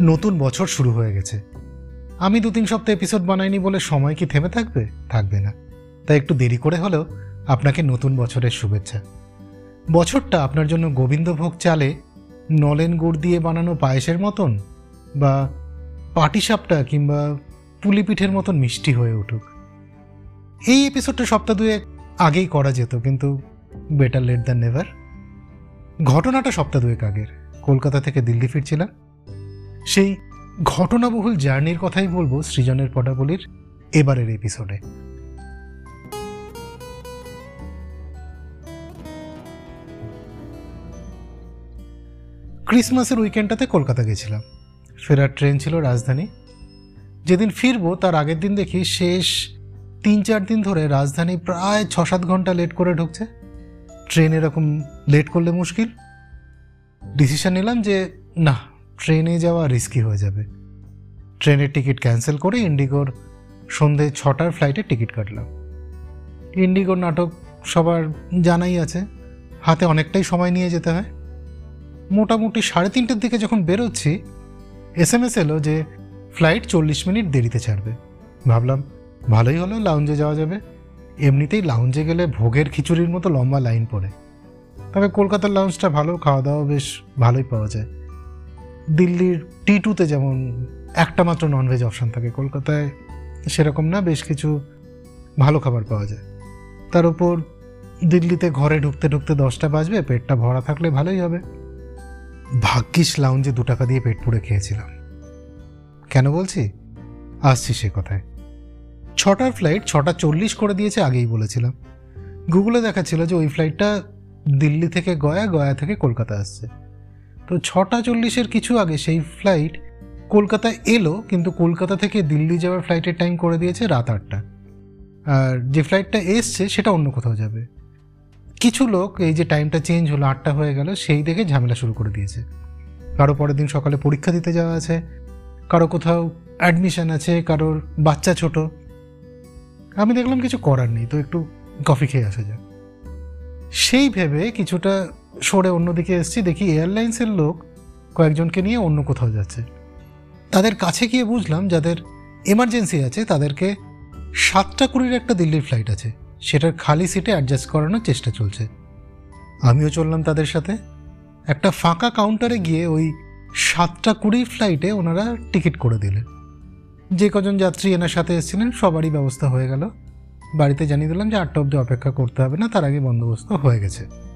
নতুন বছর শুরু হয়ে গেছে। আমি দু তিন সপ্তাহ এপিসোড বানাইনি বলে সময় কি থেমে থাকবে? থাকবে না। তাই একটু দেরি করে হলেও আপনাকে নতুন বছরের শুভেচ্ছা। বছরটা আপনার জন্য গোবিন্দভোগ চালে নলেন গুড় দিয়ে বানানো পায়েসের মতন বা পাটিসাপটা কিংবা পুলিপিঠের মতন মিষ্টি হয়ে উঠুক। এই এপিসোডটা সপ্তাহ দুয়েক আগেই করা যেত, কিন্তু বেটার লেট দ্যান নেভার ঘটনাটা সপ্তাহ দুয়েক আগের। কলকাতা থেকে দিল্লি ফিরছিলাম। সেই ঘটনাবহুল জার্নির কথাই বলব সৃজনের পটাবলির এবারের এপিসোডে ক্রিসমাসের উইকেন্ডটাতে কলকাতা গেছিলাম। ফেরার ট্রেন ছিল রাজধানী। যেদিন ফিরবো, তার আগের দিন দেখি শেষ তিন চার দিন ধরে রাজধানী প্রায় ছ সাত ঘণ্টা লেট করে ঢুকছে। ট্রেন এরকম লেট করলে মুশকিল। ডিসিশন নিলাম যে, না ট্রেনে যাওয়া রিস্কি হয়ে যাবে। ট্রেনের টিকিট ক্যান্সেল করে ইন্ডিগোর সন্ধে ছটার ফ্লাইটে টিকিট কাটলাম। ইন্ডিগোর নাটক সবার জানাই আছে। হাতে অনেকটাই সময় নিয়ে যেতে হয়। মোটামুটি সাড়ে তিনটের দিকে যখন বেরোচ্ছি এস এম এস এলো যে ফ্লাইট চল্লিশ মিনিট দেরিতে ছাড়বে। ভাবলাম, ভালোই হলো লাউঞ্জে যাওয়া যাবে। এমনিতেই লাউঞ্জে গেলে ভোগের খিচুড়ির মতো লম্বা লাইন পড়ে। তবে কলকাতার লাউঞ্জটা ভালো খাওয়া দাওয়া বেশ ভালোই পাওয়া যায়। দিল্লির টি টুতে যেমন একটা মাত্র ননভেজ অপশান থাকে, কলকাতায় সেরকম না, বেশ কিছু ভালো খাবার পাওয়া যায়। তার উপর দিল্লিতে ঘরে ঢুকতে ঢুকতে দশটা বাজবে, পেটটা ভরা থাকলে ভালোই হবে। ভাগ্যিস লাউঞ্জে দু টাকা দিয়ে পেট পুড়ে খেয়েছিলাম। কেন বলছি? আসছি সে কথায়। ছটার ফ্লাইট ছটা চল্লিশ করে দিয়েছে আগেই বলেছিলাম। গুগলে দেখাচ্ছিল যে ওই ফ্লাইটটা দিল্লি থেকে গয়া গয়া থেকে কলকাতা আসছে। তো ছটা চল্লিশের কিছু আগে সেই ফ্লাইট কলকাতা এলো, কিন্তু কলকাতা থেকে দিল্লি যাওয়ার ফ্লাইটের টাইম করে দিয়েছে রাত আটটা। আর যে ফ্লাইটটা এসছে, সেটা অন্য কোথাও যাবে। কিছু লোক এই যে টাইমটা চেঞ্জ হলো, আটটা হয়ে গেল, সেই দেখে ঝামেলা শুরু করে দিয়েছে। কারও পরের দিন সকালে পরীক্ষা দিতে যাওয়া আছে, কারও কোথাও অ্যাডমিশান আছে, কারোর বাচ্চা ছোট। আমি দেখলাম কিছু করার নেই, তো একটু কফি খেয়ে আসা যাক। সেই ভেবে কিছুটা সরে অন্যদিকে এসছি, দেখি এয়ারলাইন্সের লোক কয়েকজনকে নিয়ে অন্য কোথাও যাচ্ছে। তাদের কাছে গিয়ে বুঝলাম যাদের এমার্জেন্সি আছে, তাদেরকে সাতটা কুড়ির একটা দিল্লির ফ্লাইট আছে। সেটার খালি সিটে অ্যাডজাস্ট করানোর চেষ্টা চলছে। আমিও চললাম তাদের সাথে। একটা ফাঁকা কাউন্টারে গিয়ে ওই সাতটা কুড়ি ফ্লাইটে ওনারা টিকিট করে দিলেন। যে কজন যাত্রী এনার সাথে এসেছিলেন, সবারই ব্যবস্থা হয়ে গেল। বাড়িতে জানিয়ে দিলাম যে আটটা অবধি অপেক্ষা করতে হবে না, তার আগে বন্দোবস্ত হয়ে গেছে।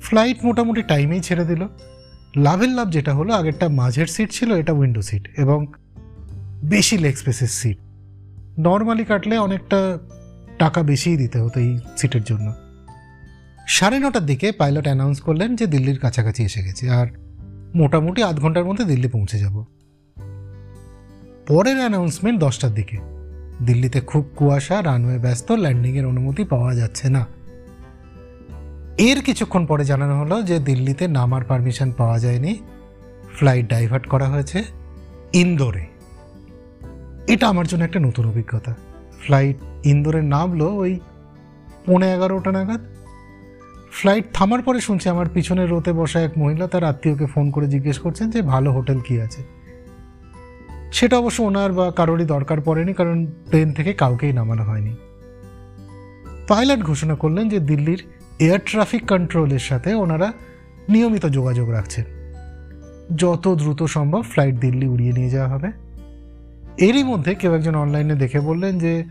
ফ্লাইট মোটামুটি টাইমেই ছেড়ে দিল। লাভের লাভ যেটা হলো, আগেরটা মাঝের সিট ছিল, এটা উইন্ডো সিট এবং বেশি লেগ স্পেসের সিট। নর্মালি কাটলে অনেকটা টাকা বেশিই দিতে হতো এই সিটের জন্য। সাড়ে নটার দিকে পাইলট অ্যানাউন্স করলেন যে দিল্লির কাছাকাছি এসে গেছে আর মোটামুটি আধ ঘণ্টার মধ্যে দিল্লি পৌঁছে যাব। পরের অ্যানাউন্সমেন্ট দশটার দিকে। দিল্লিতে খুব কুয়াশা রানওয়ে ব্যস্ত ল্যান্ডিংয়ের অনুমতি পাওয়া যাচ্ছে না। এর কিছুক্ষণ পরে জানানো হলো যে দিল্লিতে নামার পারমিশন পাওয়া যায়নি। ফ্লাইট ডাইভার্ট করা হয়েছে ইন্দোরে। এটা আমার জন্য একটা নতুন অভিজ্ঞতা। ফ্লাইট ইন্দোরে নামলো ওই পৌনে এগারোটা নাগাদ। ফ্লাইট থামার পরে শুনছি আমার পিছনে রোতে বসা এক মহিলা তার আত্মীয়কে ফোন করে জিজ্ঞেস করছেন যে ভালো হোটেল কি আছে। সেটা অবশ্য ওনার বা কারোরই দরকার পড়েনি কারণ প্লেন থেকে কাউকেই নামানো হয়নি। পাইলট ঘোষণা করলেন যে দিল্লির এয়ার ট্রাফিক কন্ট্রোলের সাথে ওনারা নিয়মিত যোগাযোগ রাখছেন। যত দ্রুত সম্ভব ফ্লাইট দিল্লি উড়িয়ে নিয়ে যাওয়া হবে। এরই মধ্যে কেউ একজন অনলাইনে দেখে বললেন যে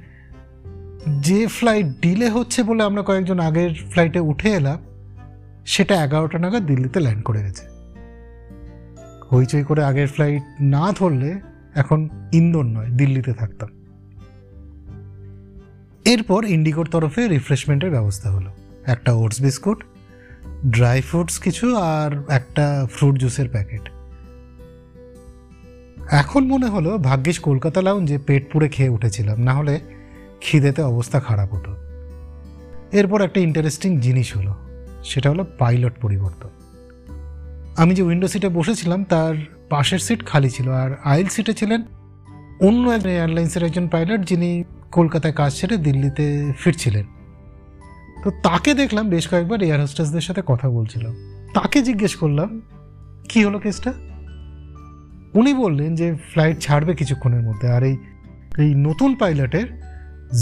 যে ফ্লাইট ডিলে হচ্ছে বলে আমরা কয়েকজন আগের ফ্লাইটে উঠে এলাম, সেটা এগারোটা নাগাদ দিল্লিতে ল্যান্ড করে গেছে। হইচই করে আগের ফ্লাইট না ধরলে এখন ইন্দোর নয়, দিল্লিতে থাকতাম। এরপর ইন্ডিগোর তরফে রিফ্রেশমেন্টের ব্যবস্থা হলো। একটা ওটস বিস্কুট, ড্রাই ফ্রুটস কিছু আর একটা ফ্রুট জুসের প্যাকেট। এখন মনে হলো ভাগ্যিস কলকাতা লাউঞ্জে পেট পুড়ে খেয়ে উঠেছিলাম, না হলে খিদেতে অবস্থা খারাপ হতো। এরপর একটা ইন্টারেস্টিং জিনিস হলো, সেটা হলো পাইলট পরিবর্তন। আমি যে উইন্ডো সিটে বসেছিলাম, তার পাশের সিট খালি ছিল আর আইল সিটে ছিলেন অন্য একজন এয়ারলাইন্সের একজন পাইলট যিনি কলকাতায় কাজ ছেড়ে দিল্লিতে ফিরছিলেন। তো তাকে দেখলাম, বেশ কয়েকবার এয়ার হোস্টেসদের সাথে কথা বলছিল। তাকে জিজ্ঞেস করলাম, কি হলো কেসটা উনি বললেন যে ফ্লাইট ছাড়বে কিছুক্ষণের মধ্যে আর এই এই নতুন পাইলটের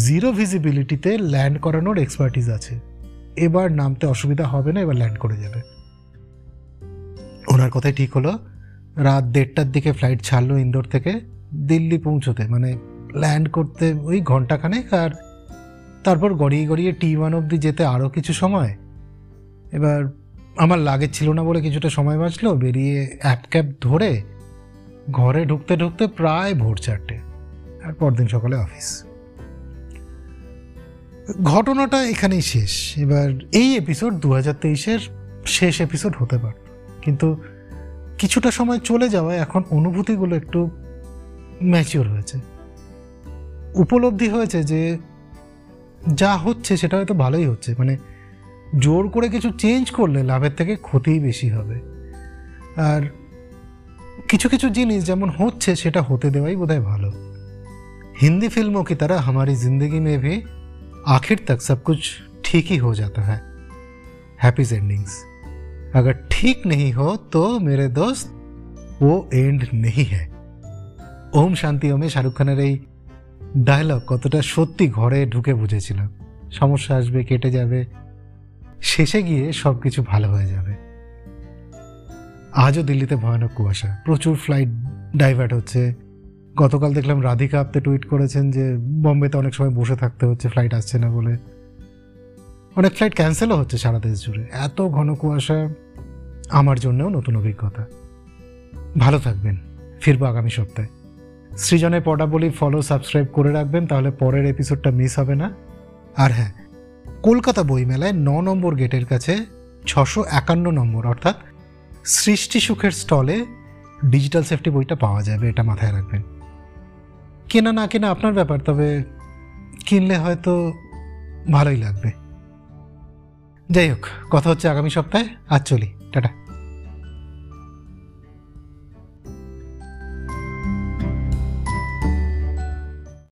জিরো ভিজিবিলিটিতে ল্যান্ড করানোর এক্সপার্টিস আছে। এবার নামতে অসুবিধা হবে না, এবার ল্যান্ড করে যাবে। ওনার কথাই ঠিক হলো। রাত দেড়টার দিকে ফ্লাইট ছাড়লো ইন্দোর থেকে দিল্লি পৌঁছতে। মানে ল্যান্ড করতে ওই ঘন্টাখানেক আর তারপর গড়িয়ে গড়িয়ে টি ওয়ান অবধি যেতে আরও কিছু সময়? এবার আমার লাগেজ ছিল না বলে কিছুটা সময় বাঁচলো, বেরিয়ে অ্যাপ ক্যাব ধরে ঘরে ঢুকতে ঢুকতে প্রায় ভোর চারটে, আর পরদিন সকালে অফিস। ঘটনাটা এখানেই শেষ। এবার এই এপিসোড দু হাজার তেইশের শেষ এপিসোড হতে পারত। কিন্তু কিছুটা সময় চলে যাওয়ায় এখন অনুভূতিগুলো একটু ম্যাচিওর হয়েছে। উপলব্ধি হয়েছে যে যা হচ্ছে সেটা হয়তো ভালোই হচ্ছে মানে জোর করে কিছু চেঞ্জ করলে লাভের থেকে ক্ষতিই বেশি হবে আর কিছু কিছু জিনিস যেমন হচ্ছে সেটা হতে দেওয়াই বোধহয় ভালো हिंदी फिल्मों की तरह हमारी जिंदगी में भी आखिर तक सब कुछ ठीक ही हो जाता है हैप्पी एंडिंग्स अगर ठीक नहीं हो तो मेरे दोस्त वो एंड नहीं है ওম শান্তি ওমে শাহরুখ খানের এই ডায়লগ কতটা সত্যি ঘরে ঢুকে বুঝেছিলাম সমস্যা আসবে, কেটে যাবে। শেষে গিয়ে সব কিছু ভালো হয়ে যাবে। আজও দিল্লিতে ভয়ানক কুয়াশা। প্রচুর ফ্লাইট ডাইভার্ট হচ্ছে। গতকাল দেখলাম রাধিকা আপতে টুইট করেছেন যে, বম্বেতে অনেক সময় বসে থাকতে হচ্ছে, ফ্লাইট আসছে না বলে। অনেক ফ্লাইট ক্যান্সেলও হচ্ছে সারা দেশ জুড়ে। এত ঘন কুয়াশা আমার জন্যও নতুন অভিজ্ঞতা। ভালো থাকবেন। ফিরবো আগামী সপ্তাহে। সৃজনের পড়া বলি ফলো সাবস্ক্রাইব করে রাখবেন, তাহলে পরের এপিসোডটা মিস হবে না। আর হ্যাঁ কলকাতা বইমেলায় ন নম্বর গেটের কাছে ছশো একান্ন নম্বর, অর্থাৎ সৃষ্টি সুখের স্টলে ডিজিটাল সেফটি বইটা পাওয়া যাবে, এটা মাথায় রাখবেন। কেনা না কেনা আপনার ব্যাপার, তবে কিনলে হয়তো ভালোই লাগবে। যাই হোক, কথা হচ্ছে আগামী সপ্তাহে আর চলি, টাটা।